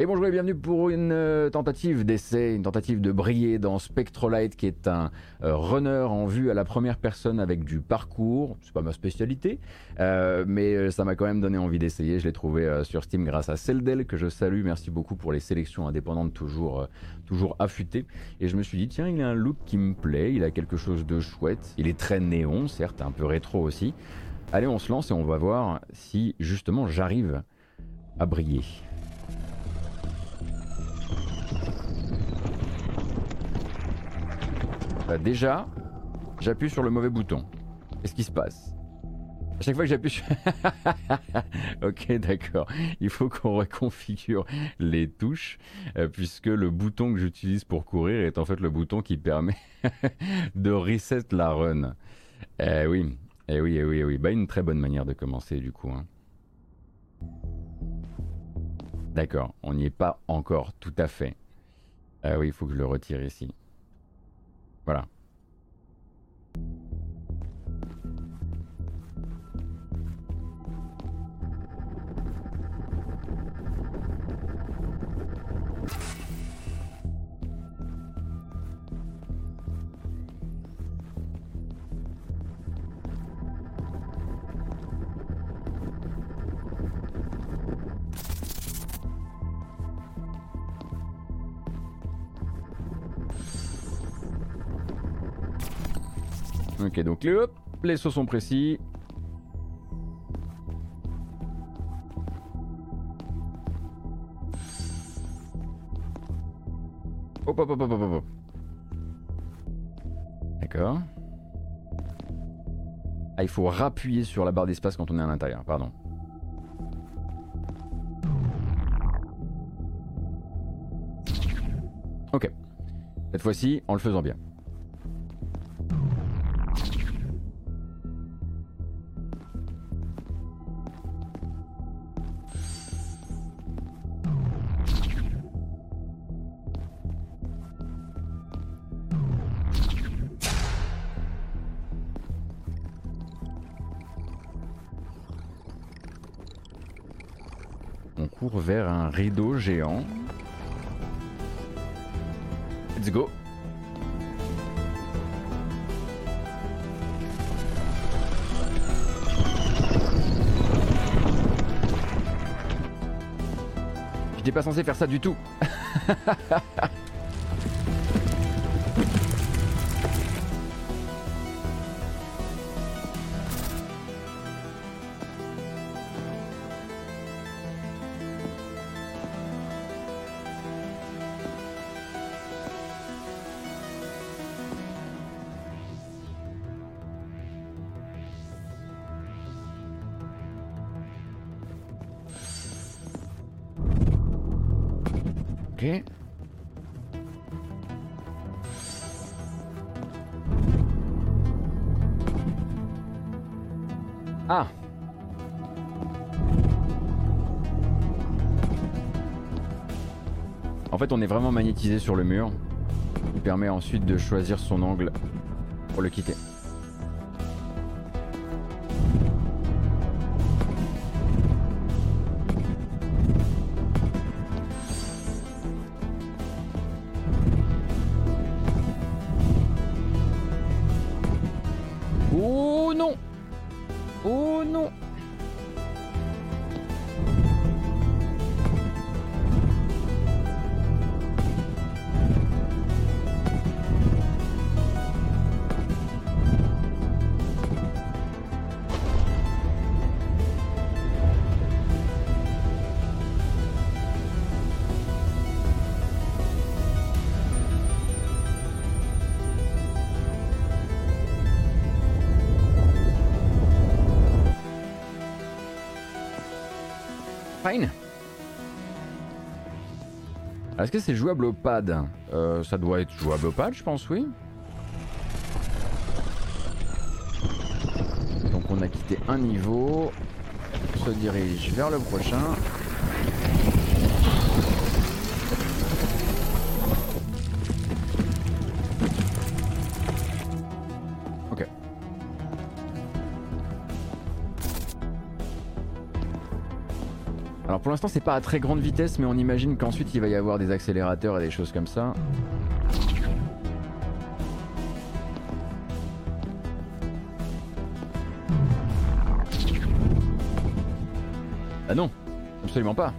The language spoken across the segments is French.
Et bonjour et bienvenue pour une euh, tentative d'essai, une tentative de briller dans Spectrolight qui est un euh, runner en vue à la première personne avec du parcours. C'est pas ma spécialité, euh, mais ça m'a quand même donné envie d'essayer. Je l'ai trouvé sur Steam grâce à Celdel que je salue. Merci beaucoup pour les sélections indépendantes toujours, toujours affûtées. Et je me suis dit, tiens, il a un look qui me plaît, il a quelque chose de chouette. Il est très néon, certes, un peu rétro aussi. Allez, on se lance et on va voir si justement j'arrive à briller. Bah, déjà, j'appuie sur le mauvais bouton. Qu'est-ce qui se passe? À chaque fois que j'appuie sur... ok, d'accord. Il faut qu'on reconfigure les touches, euh, puisque le bouton que j'utilise pour courir est en fait le bouton qui permet de reset la run. Eh oui, eh oui, eh oui, eh oui. Bah, une très bonne manière de commencer du coup. Hein. D'accord, on n'y est pas encore tout à fait. Ah oui, il faut que je le retire ici. Voilà. Ok, donc les, hop, les sauts sont précis. Hop, hop, hop, hop, hop, hop. D'accord. Ah, il faut rappuyer sur la barre d'espace quand on est à l'intérieur, pardon. Ok. Cette fois-ci, en le faisant bien. Rideau géant. Let's go. J'étais pas censé faire ça du tout. Ah En fait, on est vraiment magnétisé sur le mur. Il permet ensuite de choisir son angle pour le quitter. Est-ce que c'est jouable au pad? Euh, Ça doit être jouable au pad, je pense, oui. Donc on a quitté un niveau. On se dirige vers le prochain. Pour l'instant c'est pas à très grande vitesse mais on imagine qu'ensuite il va y avoir des accélérateurs et des choses comme ça. Ah non, absolument pas.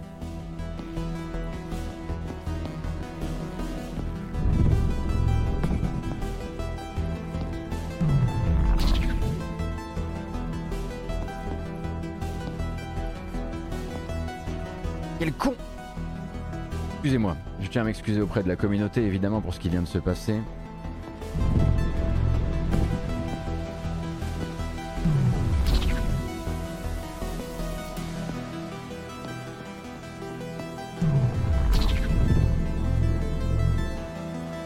Tiens à m'excuser auprès de la communauté évidemment pour ce qui vient de se passer.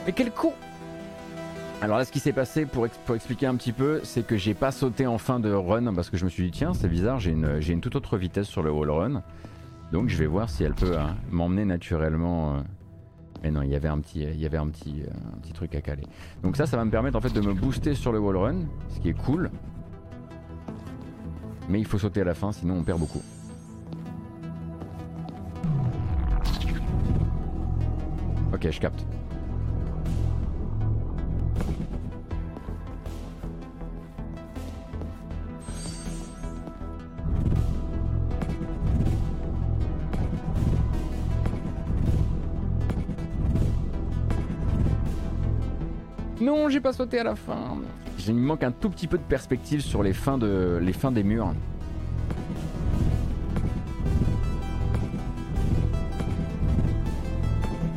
Mais quel con alors là, ce qui s'est passé, pour, expliquer un petit peu, c'est que j'ai pas sauté en fin de run parce que je me suis dit, tiens, c'est bizarre, j'ai une, une, toute autre vitesse sur le wall run. Donc je vais voir si elle peut hein, m'emmener naturellement. Euh. Mais non, il y avait un petit, il y avait un euh, un petit truc à caler. Donc ça, ça va me permettre en fait de me booster sur le wall run, ce qui est cool. Mais il faut sauter à la fin, sinon on perd beaucoup. Ok, je capte. J'ai pas sauté à la fin. Il me manque un tout petit peu de perspective sur les fins des murs.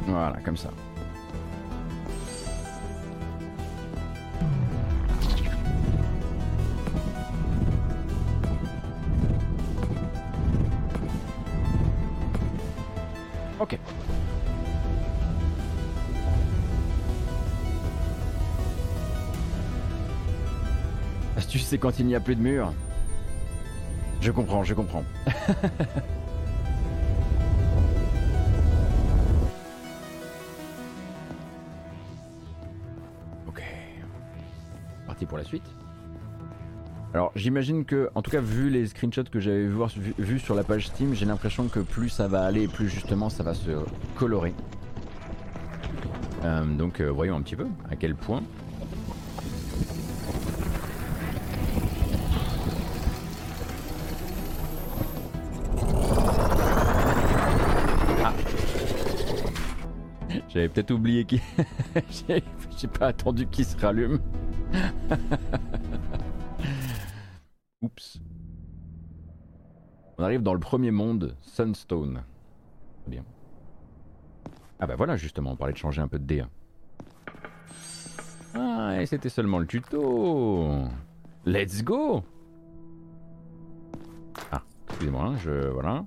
Voilà, comme ça. Quand il n'y a plus de mur. Je comprends, je comprends. ok. Parti pour la suite. Alors j'imagine que, en tout cas vu les screenshots que j'avais vu, vu, sur la page Steam, j'ai l'impression que plus ça va aller, plus justement ça va se colorer. Euh, donc euh, voyons un petit peu à quel point. J'avais peut-être oublié qui. J'ai pas attendu qu'il se rallume. Oups. On arrive dans le premier monde, Sunstone. Bien. Ah bah voilà justement, on parlait de changer un peu de D. Ah, et c'était seulement le tuto. Let's go Ah, excusez-moi, hein, je... Voilà.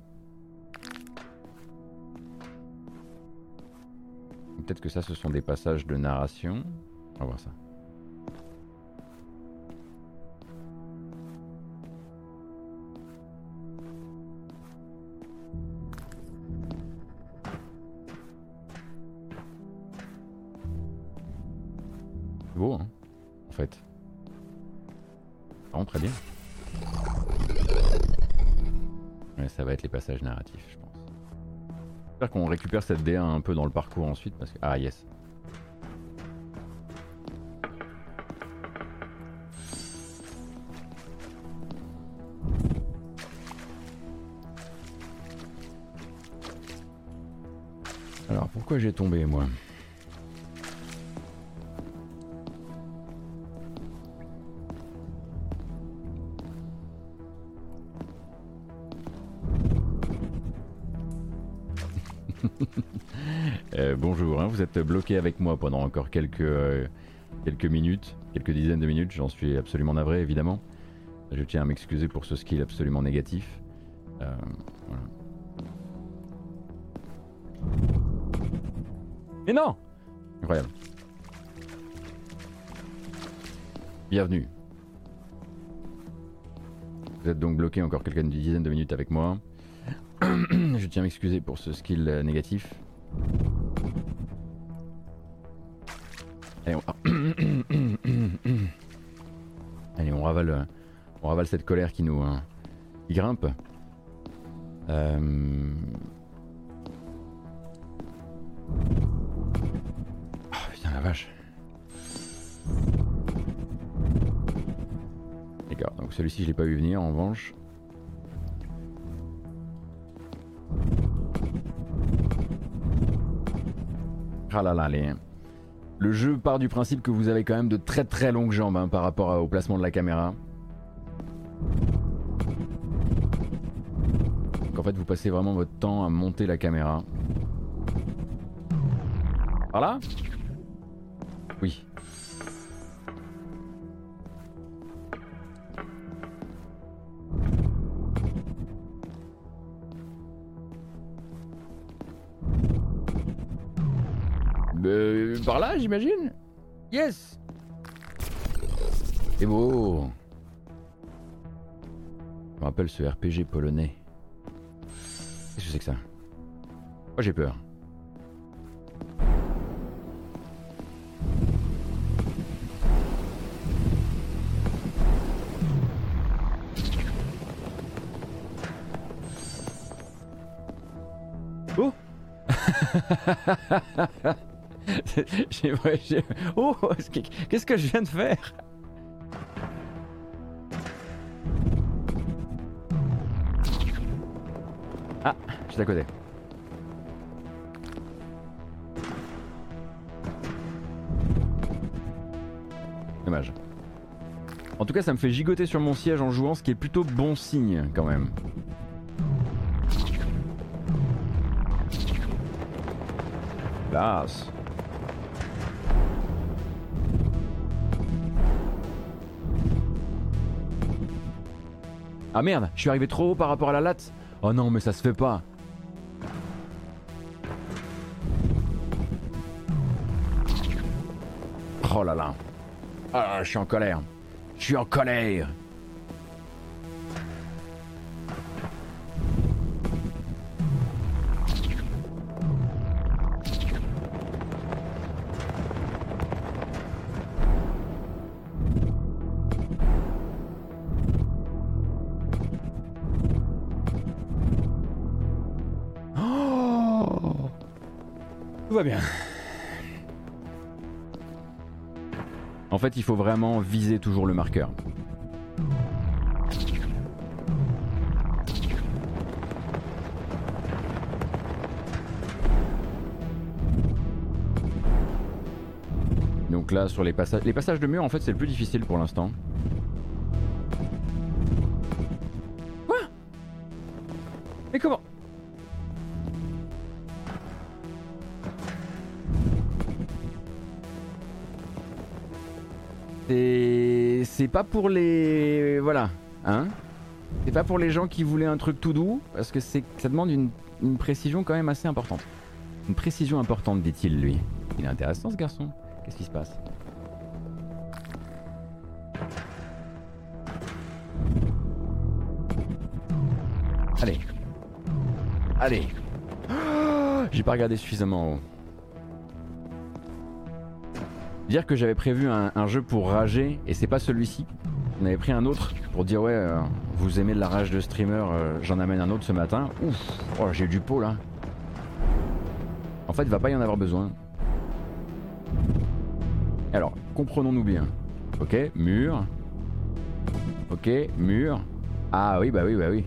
Peut-être que ça, ce sont des passages de narration. On va voir ça. beau, hein, en fait. Vraiment très bien. Ça va être les passages narratifs, je pense. J'espère qu'on récupère cette D1 un peu dans le parcours ensuite parce que... Ah yes. Alors pourquoi j'ai tombé moi? Bloqué avec moi pendant encore quelques, euh, quelques minutes, quelques dizaines de minutes, j'en suis absolument navré évidemment. Je tiens à m'excuser pour ce skill absolument négatif. Euh, Mais non Incroyable. Bienvenue. Vous êtes donc bloqué encore quelques dizaines de minutes avec moi. Je tiens à m'excuser pour ce skill négatif. Ravale, on ravale cette colère qui nous, hein, qui grimpe. Euh... Oh la vache. D'accord, donc celui-ci je l'ai pas vu venir en revanche. Ah là là, les... Le jeu part du principe que vous avez quand même de très très longues jambes hein, par rapport au placement de la caméra. Donc en fait vous passez vraiment votre temps à monter la caméra. Par là? Oui. Euh, par là, j'imagine? Yes. C'est beau. Je me rappelle ce RPG polonais. Qu'est-ce que c'est que ça? Moi j'ai peur. Oh Oh Qu'est-ce que je viens de faire? Ah, je suis à côté. Dommage. En tout cas, ça me fait gigoter sur mon siège en jouant, ce qui est plutôt bon signe quand même. Classe. Ah merde, je suis arrivé trop haut par rapport à la latte. Oh non, mais ça se fait pas. Oh là là. Ah, je suis en colère. Je suis en colère. Bien. En fait, il faut vraiment viser toujours le marqueur. Donc là, sur les passages... Les passages de mur, en fait, c'est le plus difficile pour l'instant. Pas pour les voilà, hein C'est pas pour les gens qui voulaient un truc tout doux parce que ça demande une, précision quand même assez importante. Une précision importante, dit-il lui. Il est intéressant ce garçon. Qu'est-ce qui se passe? Allez. Allez. J'ai pas regardé suffisamment haut. Dire que j'avais prévu un, jeu pour rager et c'est pas celui-ci. On avait pris un autre pour dire ouais, euh, vous aimez de la rage de streamer, euh, j'en amène un autre ce matin. Ouf, oh, j'ai du pot là. En fait, il va pas y en avoir besoin. Alors, comprenons-nous bien. Ok, mur. Ok, mur. Ah oui, bah oui, bah oui.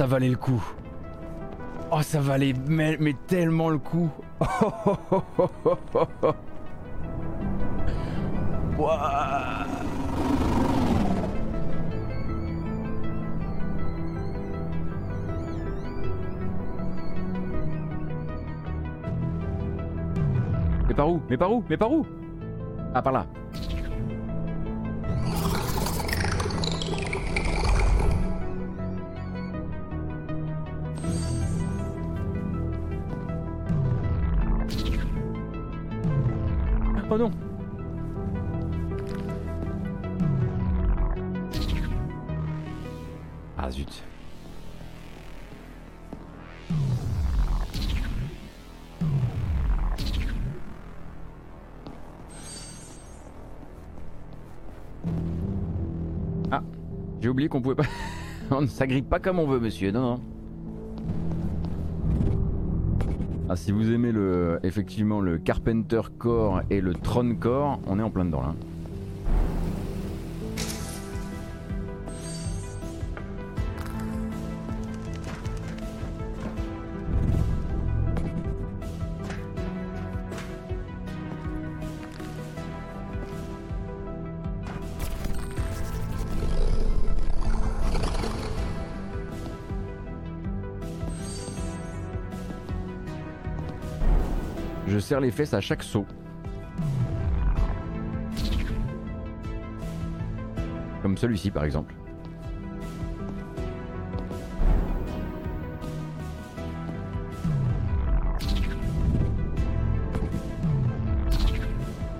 Ça valait le coup. Oh, ça valait mais, tellement le coup. Mais par où? Mais par où? Mais par où? Ah, par là. Ah zut. Ah, j'ai oublié qu'on pouvait pas... on ne s'agrippe pas comme on veut, monsieur, non, non. Ah, si vous aimez effectivement le Carpenter Core et le Tron Core, on est en plein dedans là. Serre les fesses à chaque saut. Comme celui-ci par exemple.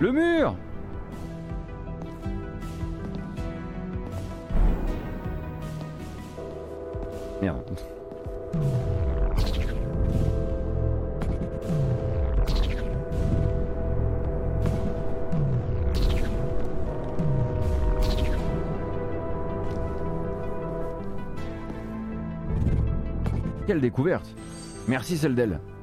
Le mur Quelle découverte Merci Celdel. Ah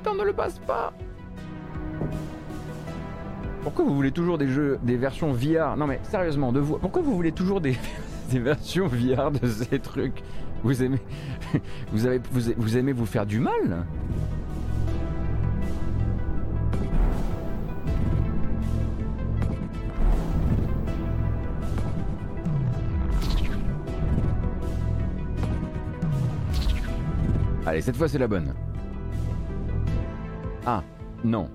pénitent ne le passe pas. Pourquoi vous voulez toujours des jeux, des versions VR Non mais sérieusement, de vous, pourquoi vous voulez toujours des, versions VR de ces trucs? Vous aimez, vous, avez, vous aimez vous faire du mal? Allez, cette fois c'est la bonne. Ah, non.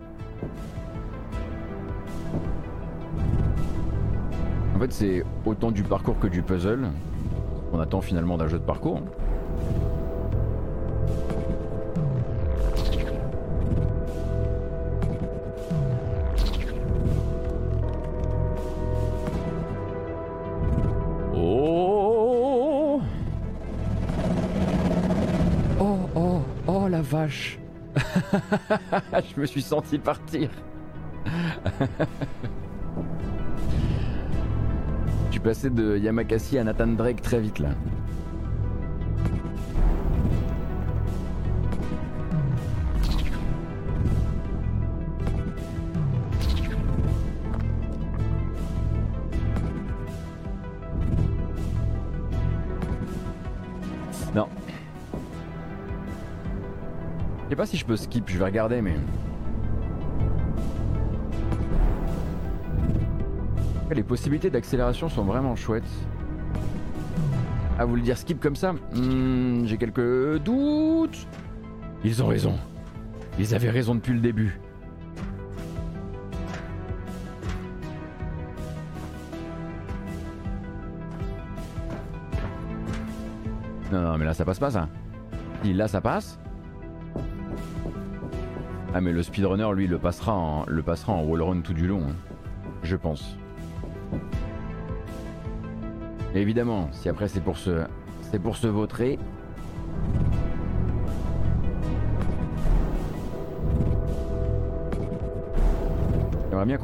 En fait, c'est autant du parcours que du puzzle. On attend finalement d'un jeu de parcours. Oh Oh oh oh la vache Je me suis senti partir. Je suis passé de Yamakasi à Nathan Drake très vite là. Si je peux skip, je vais regarder mais... Les possibilités d'accélération sont vraiment chouettes. À vous le dire skip comme ça? Hmm, J'ai quelques doutes. Ils ont raison. Ils avaient raison depuis le début. Non, non, mais là ça passe pas ça. Si là ça passe. Ah mais le speedrunner lui le passera en, le passera en wallrun tout du long. hein. Je pense. Évidemment, si après c'est pour se, c'est pour se vautrer. J'aimerais bien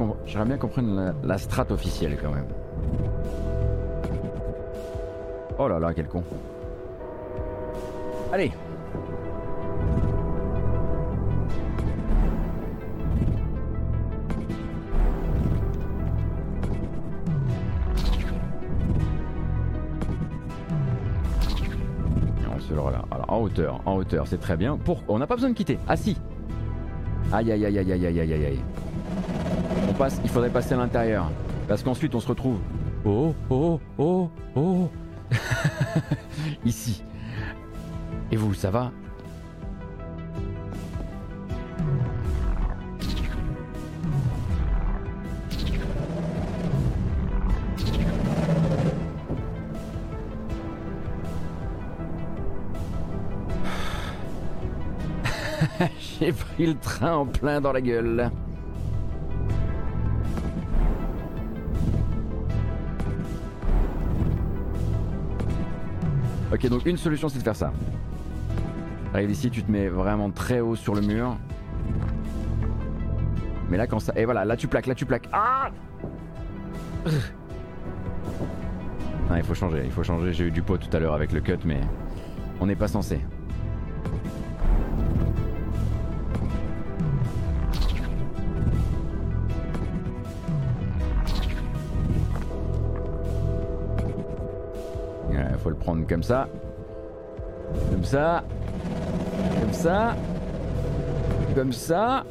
prenne la, la strat officielle quand même. Oh là là, quel con. Allez. en hauteur, c'est très bien. On n'a pas besoin de quitter. Ah, Assis. Aïe aïe aïe aïe aïe aïe aïe aïe. On passe, il faudrait passer à l'intérieur. Parce qu'ensuite on se retrouve. Oh oh oh oh Ici. Et vous, ça va? J'ai pris le train en plein dans la gueule. Ok, donc une solution c'est de faire ça. Arrive ici, tu te mets vraiment très haut sur le mur. Mais là quand ça... Et voilà, là tu plaques, là tu plaques. Ah ah, il faut changer, il faut changer. J'ai eu du poids tout à l'heure avec le cut, mais on n'est pas censé. Prendre comme ça. Comme ça. Comme ça. Comme ça.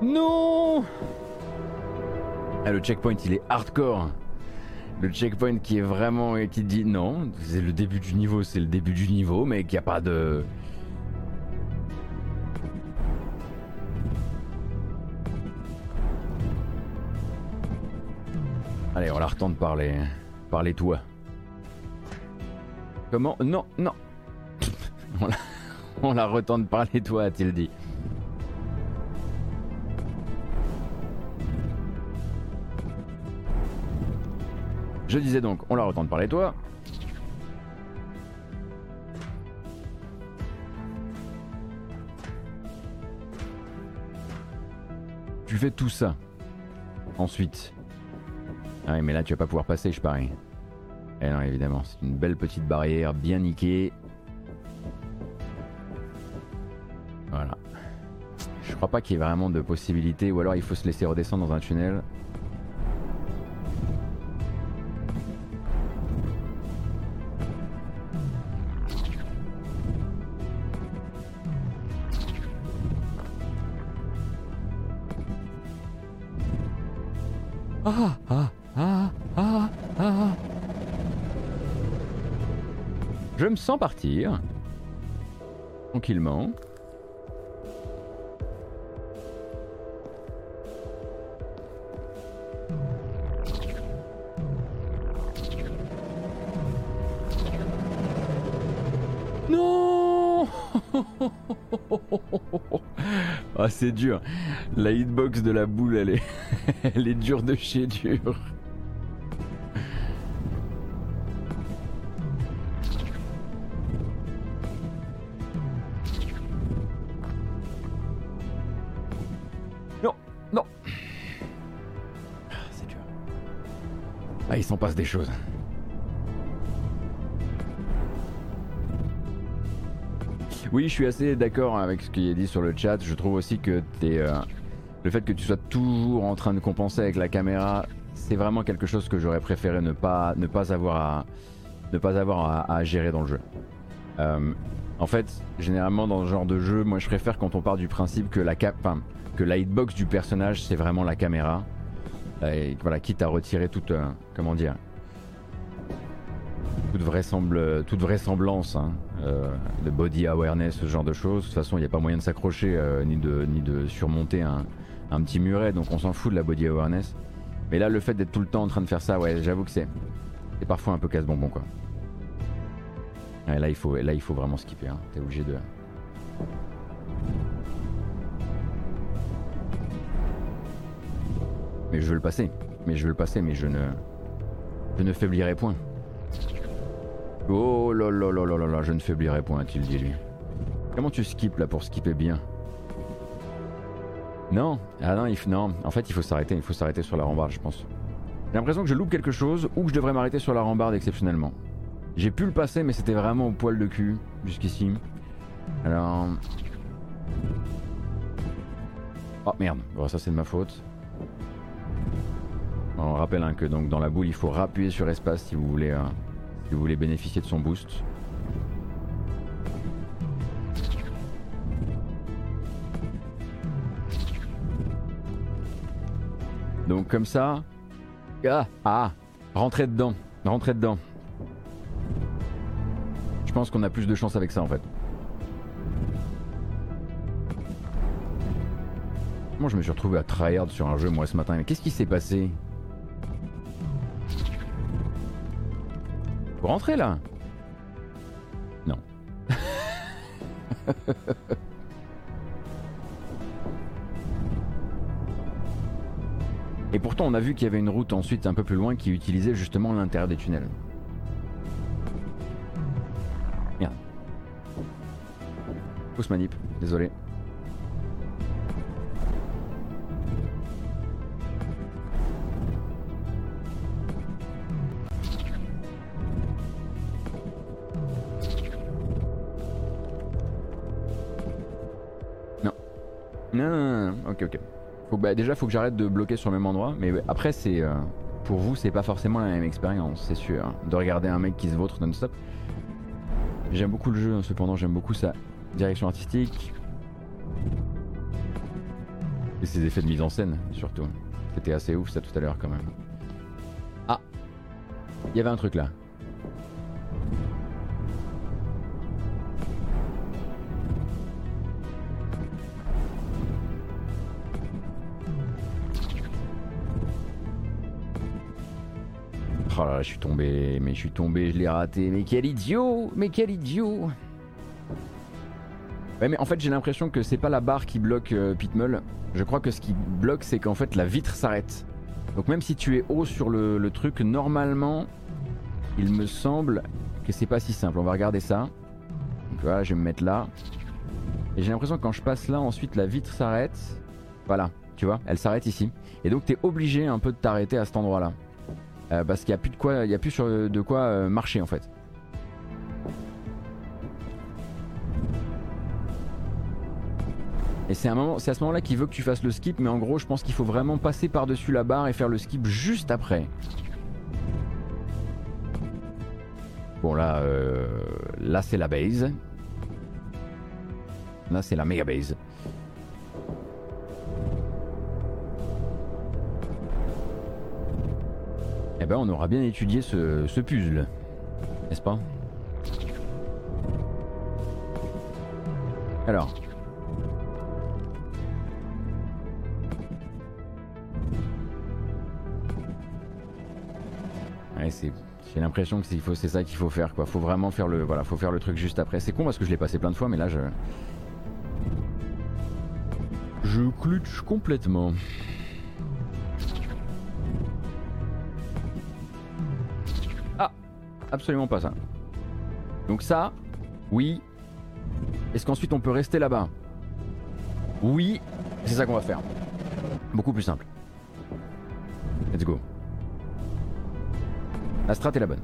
Non ah, Le checkpoint, il est hardcore le checkpoint qui est vraiment et qui dit non, c'est le début du niveau, c'est le début du niveau, mais qu'il n'y a pas de. Allez, on la retente par les, par les toits. Comment Non, non. on, la... retente par les toits, a-t-il dit. Je disais donc, on la retente par les toits. Tu fais tout ça. Ensuite. Ah oui, mais là tu vas pas pouvoir passer, je parie. Eh non, évidemment, c'est une belle petite barrière bien niquée. Voilà. Je crois pas qu'il y ait vraiment de possibilité, ou alors il faut se laisser redescendre dans un tunnel. Ah, ah, Sens partir. Tranquillement. Non Ah c'est dur. La hitbox de la boule, elle est, elle est dure de chez dur. Choses. Oui, je suis assez d'accord avec ce qui est dit sur le chat. Je trouve aussi que euh, le fait que tu sois toujours en train de compenser avec la caméra, c'est vraiment quelque chose que j'aurais préféré ne pas, ne pas avoir, à, ne pas avoir à, gérer dans le jeu. Euh, en fait, généralement dans ce genre de jeu, moi je préfère quand on part du principe que la, cap, que la hitbox du personnage c'est vraiment la caméra. Et voilà, quitte à retirer toute, euh, comment dire, toute, vraisemble, toute vraisemblance hein, euh, de body awareness, ce genre de choses. De toute façon, il n'y a pas moyen de s'accrocher euh, ni, de, ni de surmonter un, petit muret, donc on s'en fout de la body awareness. Mais là, le fait d'être tout le temps en train de faire ça, ouais, j'avoue que c'est c'est parfois un peu casse-bonbon quoi. Là, il faut, là, il faut vraiment skipper. Hein. T'es obligé de. Mais je veux le passer. Mais je veux le passer, mais je ne. Je ne faiblirai point. Oh là là là je ne faiblirai point, a-t-il dit lui. Comment tu skips là pour skipper bien? Non, ah non, il non, en fait il faut s'arrêter, il faut s'arrêter sur la rambarde, je pense. J'ai l'impression que je loupe quelque chose ou que je devrais m'arrêter sur la rambarde exceptionnellement. J'ai pu le passer, mais c'était vraiment au poil de cul jusqu'ici. Alors. Oh merde, bon, ça c'est de ma faute. On rappelle hein, que donc dans la boule il faut rappuyer sur espace si vous voulez euh, vous voulez bénéficier de son boost. Donc comme ça. Ah, ah Rentrez dedans. Rentrez dedans. Je pense qu'on a plus de chance avec ça en fait. Moi je me suis retrouvé à tryhard sur un jeu moi ce matin. Mais qu'est-ce qui s'est passé? peut rentrer là Non. Et pourtant, on a vu qu'il y avait une route ensuite un peu plus loin qui utilisait justement l'intérieur des tunnels. Merde. Pousse manip, désolé. Bah, déjà, faut que j'arrête de bloquer sur le même endroit. Mais après, c'est euh, pour vous, c'est pas forcément la même expérience, c'est sûr. hein, de regarder un mec qui se vautre non-stop. J'aime beaucoup le jeu, hein, cependant, j'aime beaucoup sa direction artistique. Et ses effets de mise en scène, surtout. C'était assez ouf, ça, tout à l'heure, quand même. Ah Il y avait un truc là. Je suis tombé, mais je suis tombé, je l'ai raté. Mais quel idiot Mais quel idiot Ouais, mais en fait, j'ai l'impression que c'est pas la barre qui bloque euh, Pitmull. Je crois que ce qui bloque, c'est qu'en fait, la vitre s'arrête. Donc, même si tu es haut sur le, le truc, normalement, il me semble que c'est pas si simple. On va regarder ça. Donc, voilà, je vais me mettre là. Et j'ai l'impression que quand je passe là, ensuite, la vitre s'arrête. Voilà, tu vois, elle s'arrête ici. Et donc, t'es obligé un peu de t'arrêter à cet endroit-là. Euh, parce qu'il n'y a plus de quoi, il y a plus de quoi euh, marcher en fait. Et c'est à ce moment-là qu'il veut que tu fasses le skip, mais en gros, je pense qu'il faut vraiment passer par-dessus la barre et faire le skip juste après. Bon là, euh, là c'est la base. Là c'est la méga base. Eh ben on aura bien étudié ce, puzzle, n'est-ce pas? Alors. C'est. J'ai l'impression que c'est ça qu'il faut faire quoi. Faut vraiment faire le voilà, faut faire le truc juste après. C'est con parce que je l'ai passé plein de fois, mais là je. Je clutch complètement. Absolument pas ça. Donc ça, oui. Est-ce qu'ensuite on peut rester là-bas? Oui. C'est ça qu'on va faire. Beaucoup plus simple. Let's go. La strat est la bonne.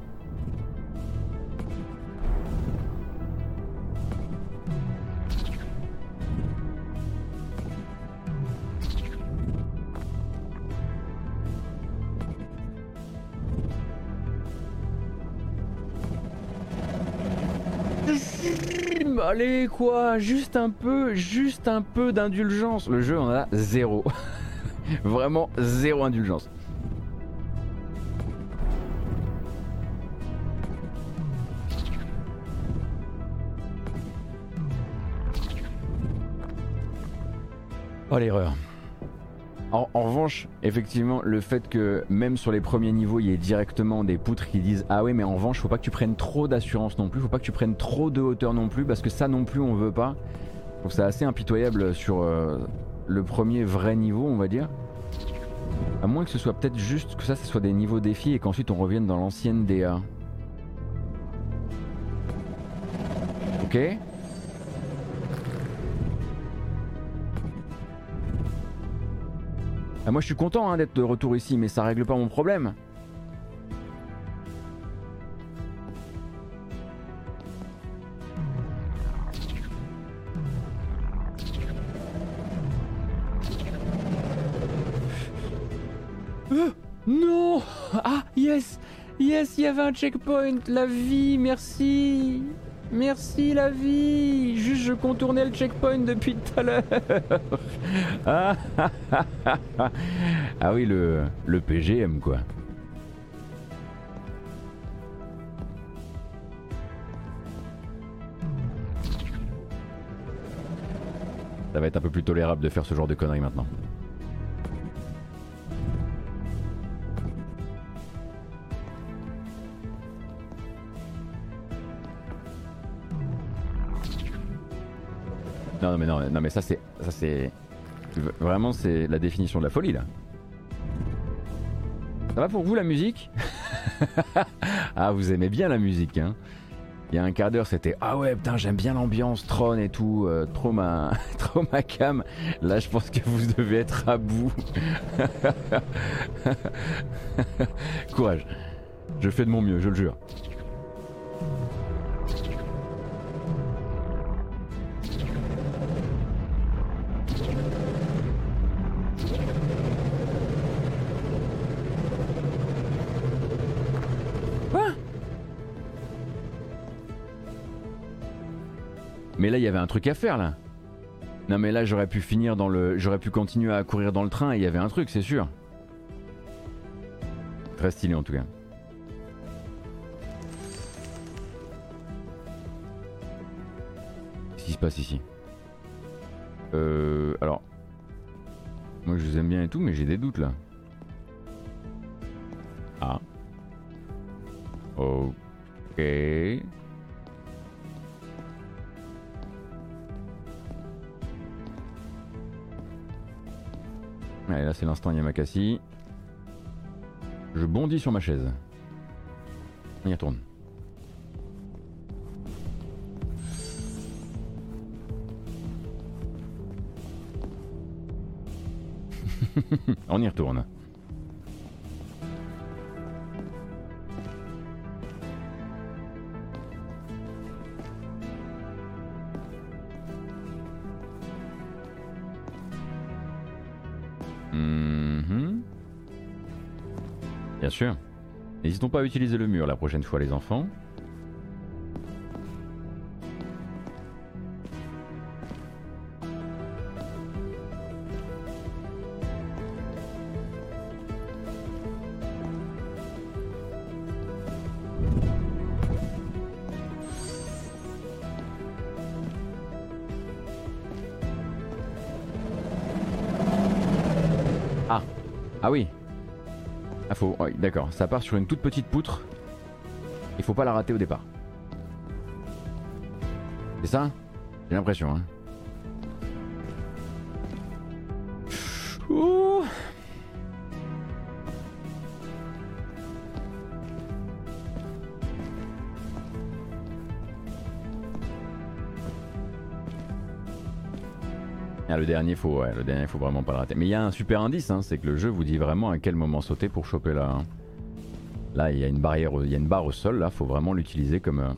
Allez quoi, juste un peu, juste un peu d'indulgence. Le jeu en a zéro. Vraiment zéro indulgence. Oh l'erreur. En, revanche, effectivement, le fait que même sur les premiers niveaux, il y ait directement des poutres qui disent Ah oui, mais en revanche, faut pas que tu prennes trop d'assurance non plus, faut pas que tu prennes trop de hauteur non plus, parce que ça non plus, on veut pas. Trouve ça assez impitoyable sur euh, le premier vrai niveau, on va dire. À moins que ce soit peut-être juste que ça, ce soit des niveaux défis et qu'ensuite on revienne dans l'ancienne DA. Ok? Ah, moi je suis content hein, d'être de retour ici, mais ça règle pas mon problème. Euh, non. Ah, yes. Yes, il y avait un checkpoint. La vie, merci Merci la vie Juste je contournais le checkpoint depuis tout à l'heure ah, ah oui, le, le PGM quoi. Ça va être un peu plus tolérable de faire ce genre de conneries maintenant. Non, non mais non, non mais ça c'est ça c'est vraiment c'est la définition de la folie là. Ça va pour vous la musique? Ah, vous aimez bien la musique, hein il y a un quart d'heure, c'était ah ouais, putain, j'aime bien l'ambiance, Tron et tout, euh, trop, ma, trop ma cam. Là, je pense que vous devez être à bout. Courage. Je fais de mon mieux, je le jure. Mais là, il y avait un truc à faire là. Non mais là, j'aurais pu finir dans le... J'aurais pu continuer à courir dans le train et il y avait un truc, c'est sûr. Très stylé en tout cas. Qu'est-ce qui se passe ici? Euh... Alors... Moi je vous aime bien et tout, mais j'ai des doutes là. Ah. Ok. Allez, là c'est l'instant Yamakasi. Je bondis sur ma chaise. On y retourne. On y retourne. N'hésitons pas à utiliser le mur la prochaine fois les enfants. Ah. Ah oui d'accord. Ça part sur une toute petite poutre. Il faut pas la rater au départ. C'est ça? J'ai l'impression. Hein. Le dernier, faut, le dernier, faut vraiment pas le rater. Mais il y a un super indice, hein, c'est que le jeu vous dit vraiment à quel moment sauter pour choper là. Hein. Là, il y a une barrière, il y a une barre au sol. Là, faut vraiment l'utiliser comme, euh,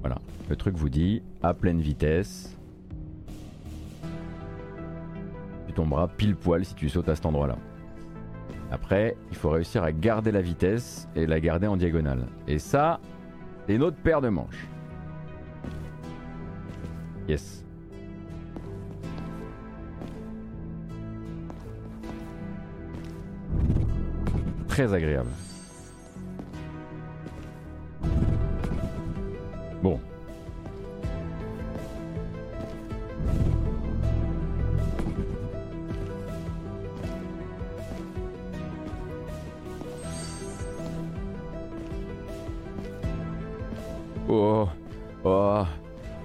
voilà. Le truc vous dit à pleine vitesse. Tu tomberas pile poil si tu sautes à cet endroit-là. Après, il faut réussir à garder la vitesse et la garder en diagonale. Et ça, c'est une autre paire de manches. Yes. Très agréable. Bon. Oh, oh,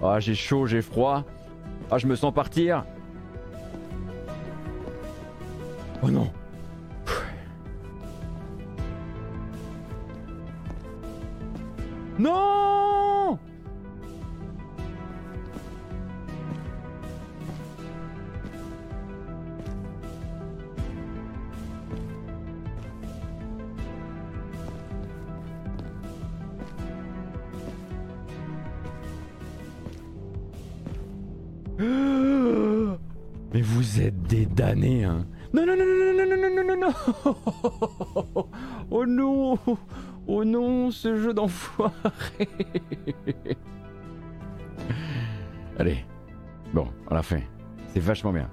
oh j'ai chaud, j'ai froid. Ah, je me sens partir. Oh non. Non Non, non, non, non, non, non, non, non, non, non Oh non Oh non, ce jeu d'enfoiré Allez. Bon, on l'a fait. C'est vachement bien.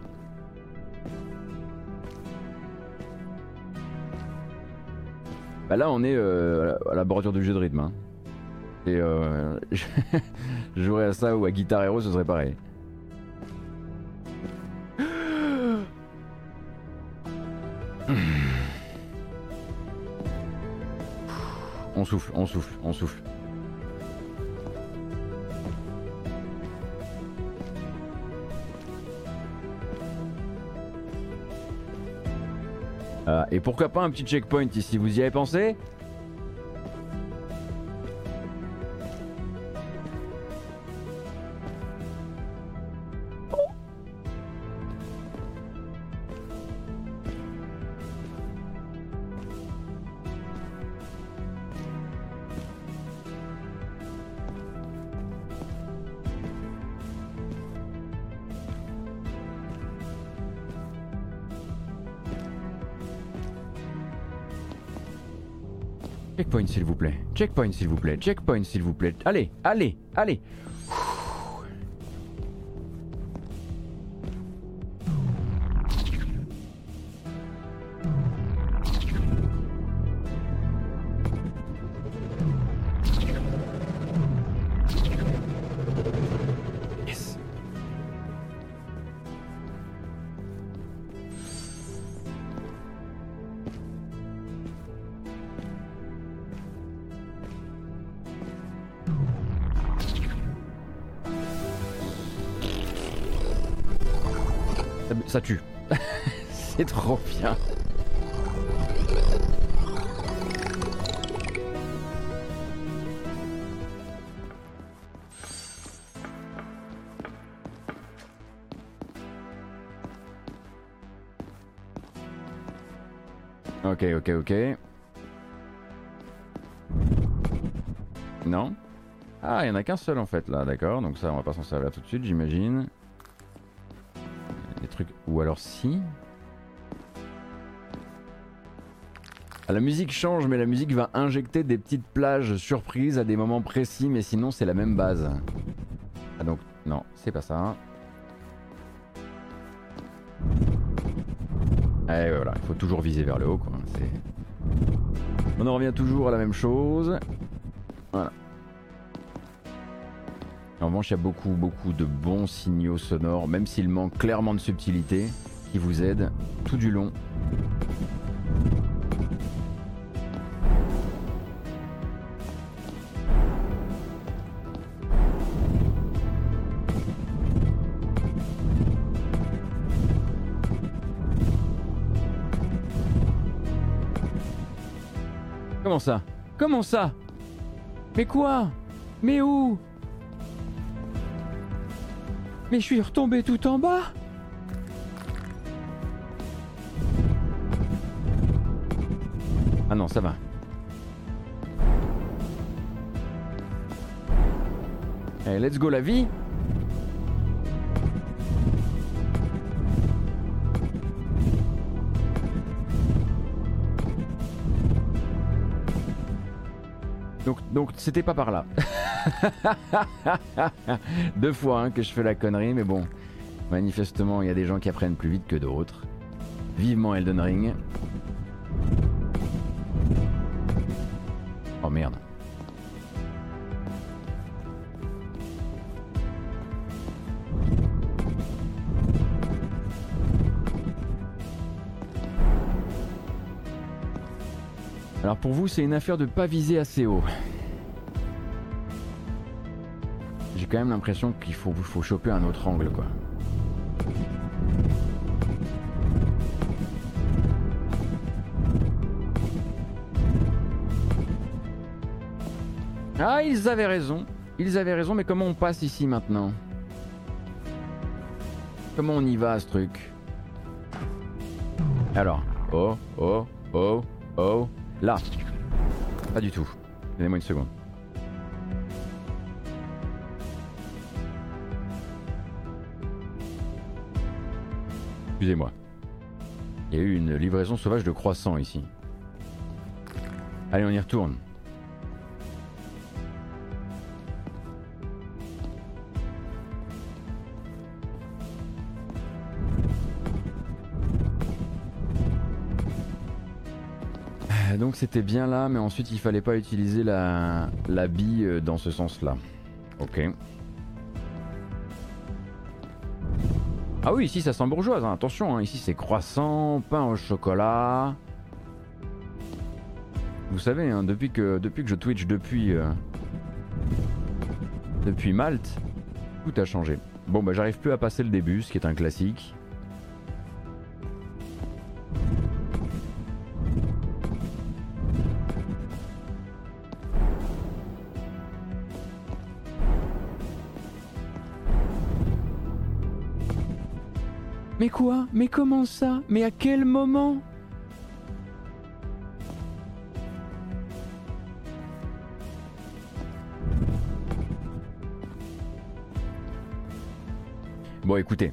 Bah là, on est euh, à la bordure du jeu de rythme. Hein. Et euh, je jouerais à ça ou à Guitar Hero, ce serait pareil. On souffle, on souffle, on souffle. Euh, et pourquoi pas un petit checkpoint ici, vous y avez pensé? Checkpoint s'il vous plaît. Checkpoint s'il vous plaît. Checkpoint s'il vous plaît. Allez, allez, allez. Trop bien. Ok, ok, ok. Non? Ah, il y en a qu'un seul en fait là, d'accord. Donc ça, on va pas s'en servir tout de suite, j'imagine. Des trucs. Ou alors si. La musique change, mais la musique va injecter des petites plages surprises à des moments précis, mais sinon c'est la même base. Ah donc, non, c'est pas ça. Eh ouais, voilà, il faut toujours viser vers le haut On en revient toujours à la même chose. Voilà. En revanche, il y a beaucoup, beaucoup de bons signaux sonores, même s'il manque clairement de subtilité, qui vous aident tout du long. Comment ça? Comment ça? Mais quoi? Mais où? Mais je suis retombé tout en bas? Ah non, ça va. Allez, let's go la vie Donc, c'était pas par là. Deux fois hein, que je fais la connerie, mais bon. Manifestement, il y a des gens qui apprennent plus vite que d'autres. Vivement Elden Ring. Oh merde. Alors pour vous, c'est une affaire de pas viser assez haut. J'ai quand même l'impression qu'il faut, faut choper un autre angle, quoi. Ah, ils avaient raison. Ils avaient raison, mais comment on passe ici maintenant? Comment on y va ce truc? Alors, oh, oh, oh, oh, là. Pas du tout. Donnez-moi une seconde. Excusez-moi. Il y a eu une livraison sauvage de croissants ici. Allez, on y retourne. Donc c'était bien là, mais ensuite il fallait pas utiliser la, bille euh, dans ce sens-là. Ok. Ah oui, ici ça sent bourgeoise, hein. attention, hein. ici c'est croissant, pain au chocolat. Vous savez, hein, depuis, que, depuis que je Twitch depuis, euh, depuis Malte, tout a changé. Bon bah j'arrive plus à passer le début, ce qui est un classique. Mais comment ça? Mais à quel moment? Bon écoutez.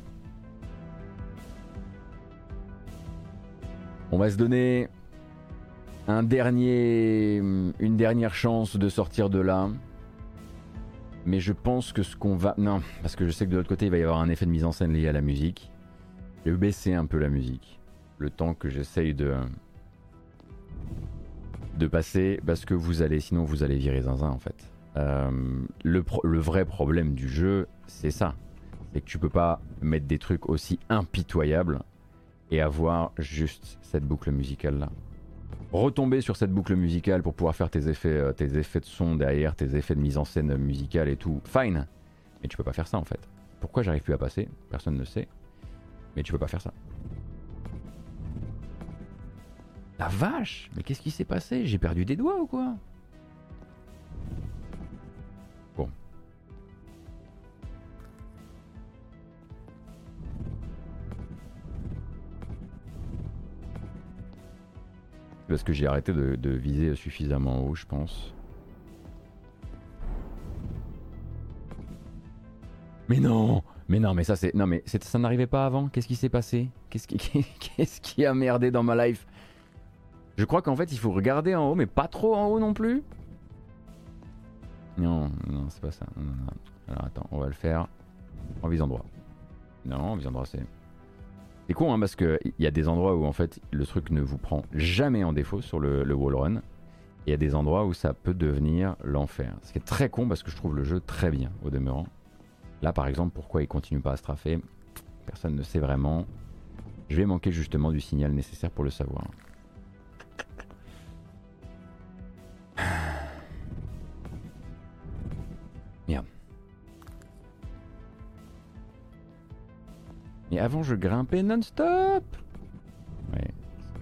On va se donner un dernier, une dernière chance de sortir de là. Mais je pense que ce qu'on va... Non, parce que je sais que de l'autre côté, il va y avoir un effet de mise en scène lié à la musique. Je vais baisser un peu la musique. Le temps que j'essaye de... de passer, parce que vous allez... Sinon, vous allez virer zinzin, en fait. Euh, le, le vrai problème du jeu, c'est ça. C'est que tu peux pas mettre des trucs aussi impitoyables et avoir juste cette boucle musicale là retomber sur cette boucle musicale pour pouvoir faire tes effets, euh, tes effets de son derrière, tes effets de mise en scène musicale et tout, fine. Mais tu peux pas faire ça en fait. Pourquoi j'arrive plus à passer? Personne ne sait. Mais tu peux pas faire ça. La vache! Mais qu'est-ce qui s'est passé? J'ai perdu des doigts ou quoi? Parce que j'ai arrêté de, viser suffisamment haut, je pense. Mais non Mais non, mais ça c'est... Non mais ça n'arrivait pas avant? Qu'est-ce qui s'est passé? Qu'est-ce qui... A merdé dans ma life? Je crois qu'en fait il faut regarder en haut, mais pas trop en haut non plus. Non, non, c'est pas ça. Alors attends, on va le faire en visant droit. Non, en visant droit c'est... C'est con hein, parce qu'il y a des endroits où en fait le truc ne vous prend jamais en défaut sur le, le wall run. Il y a des endroits où ça peut devenir l'enfer. Ce qui est très con parce que je trouve le jeu très bien au demeurant. Là par exemple pourquoi il continue pas à se trafer, personne ne sait vraiment. Je vais manquer justement du signal nécessaire pour le savoir. Merde. Et avant, je grimpais non-stop. Ouais,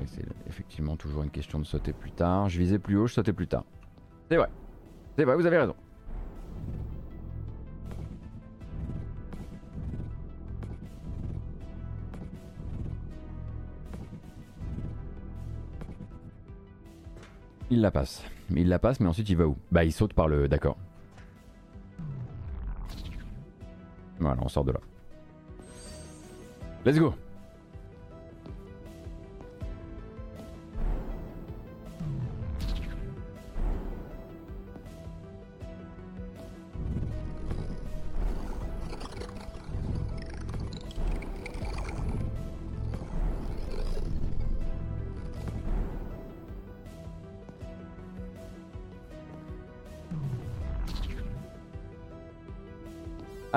c'est effectivement toujours une question de sauter plus tard. Je visais plus haut, je sautais plus tard. C'est vrai. C'est vrai, vous avez raison. Il la passe. Il la passe, mais ensuite il va où? Bah il saute par le... D'accord. Voilà, on sort de là. Let's go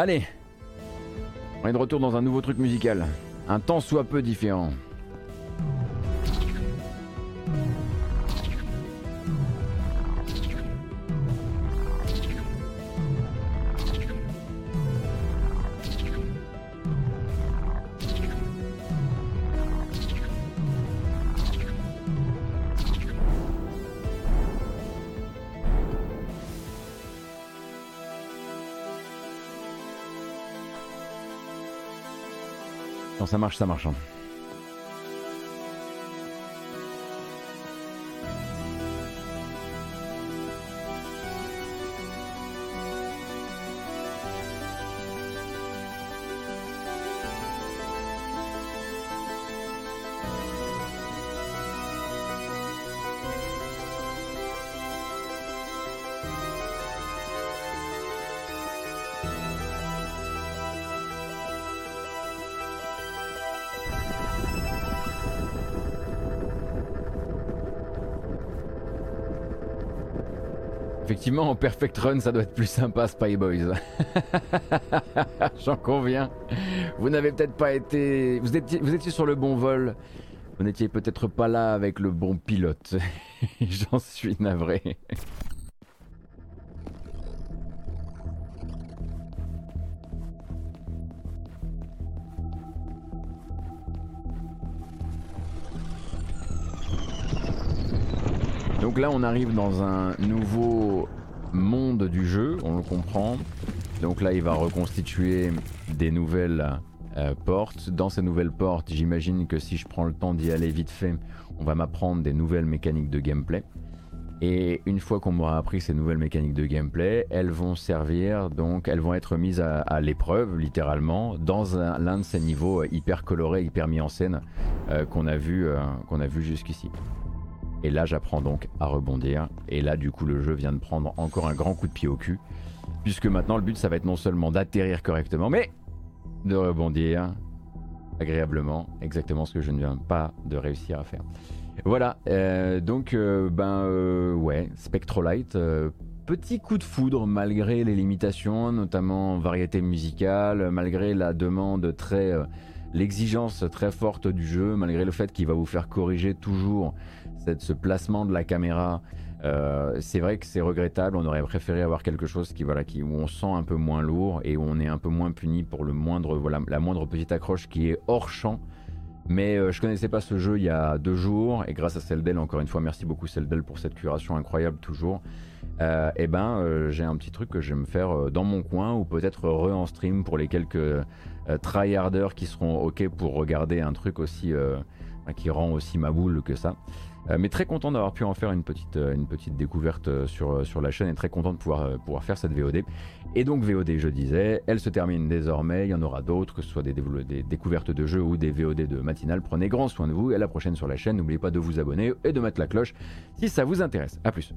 Allez on est de retour dans un nouveau truc musical. Un temps soit peu différent. Ça marche, ça marche. Hein. Effectivement, en Perfect Run, ça doit être plus sympa, Spy Boys. J'en conviens. Vous n'avez peut-être pas été. Vous étiez, vous étiez sur le bon vol. Vous n'étiez peut-être pas là avec le bon pilote. J'en suis navré. Là, on arrive dans un nouveau monde du jeu, on le comprend. Donc là, il va reconstituer des nouvelles portes. Dans ces nouvelles portes, j'imagine que si je prends le temps d'y aller vite fait, on va m'apprendre des nouvelles mécaniques de gameplay. Et une fois qu'on m'aura appris ces nouvelles mécaniques de gameplay, elles vont servir, donc elles vont être mises à, l'épreuve, littéralement, dans l'un de ces niveaux hyper colorés, hyper mis en scène euh, qu'on a vu, euh, qu'on a vu jusqu'ici. Et là, j'apprends donc à rebondir. Et là, du coup, le jeu vient de prendre encore un grand coup de pied au cul. Puisque maintenant, le but, ça va être non seulement d'atterrir correctement, mais de rebondir agréablement. Exactement ce que je ne viens pas de réussir à faire. Voilà, euh, donc euh, ben euh, ouais, Spectrolight, petit coup de foudre malgré les limitations, notamment variété musicale, malgré la demande très, l'exigence très forte du jeu, malgré le fait qu'il va vous faire corriger toujours cette, ce placement de la caméra. c'est vrai que c'est regrettable, on aurait préféré avoir quelque chose qui, voilà, qui, où on sent un peu moins lourd et où on est un peu moins puni pour le moindre, voilà, la moindre petite accroche qui est hors champ mais euh, je connaissais pas ce jeu il y a deux jours et grâce à Celdel, encore une fois, merci beaucoup Celdel pour cette curation incroyable toujours. et euh, eh ben euh, j'ai un petit truc que je vais me faire dans mon coin ou peut-être re en stream pour les quelques tryharders qui seront ok pour regarder un truc aussi qui rend aussi ma boule que ça. Euh, mais très content d'avoir pu en faire une petite, euh, découverte euh, sur, la chaîne et très content de pouvoir, pouvoir faire cette VOD. Et donc VOD, je disais, elle se termine désormais, il y en aura d'autres, que ce soit des, des, découvertes de jeux ou des VOD de matinale. Prenez grand soin de vous et à la prochaine sur la chaîne. N'oubliez pas de vous abonner et de mettre la cloche si ça vous intéresse. A plus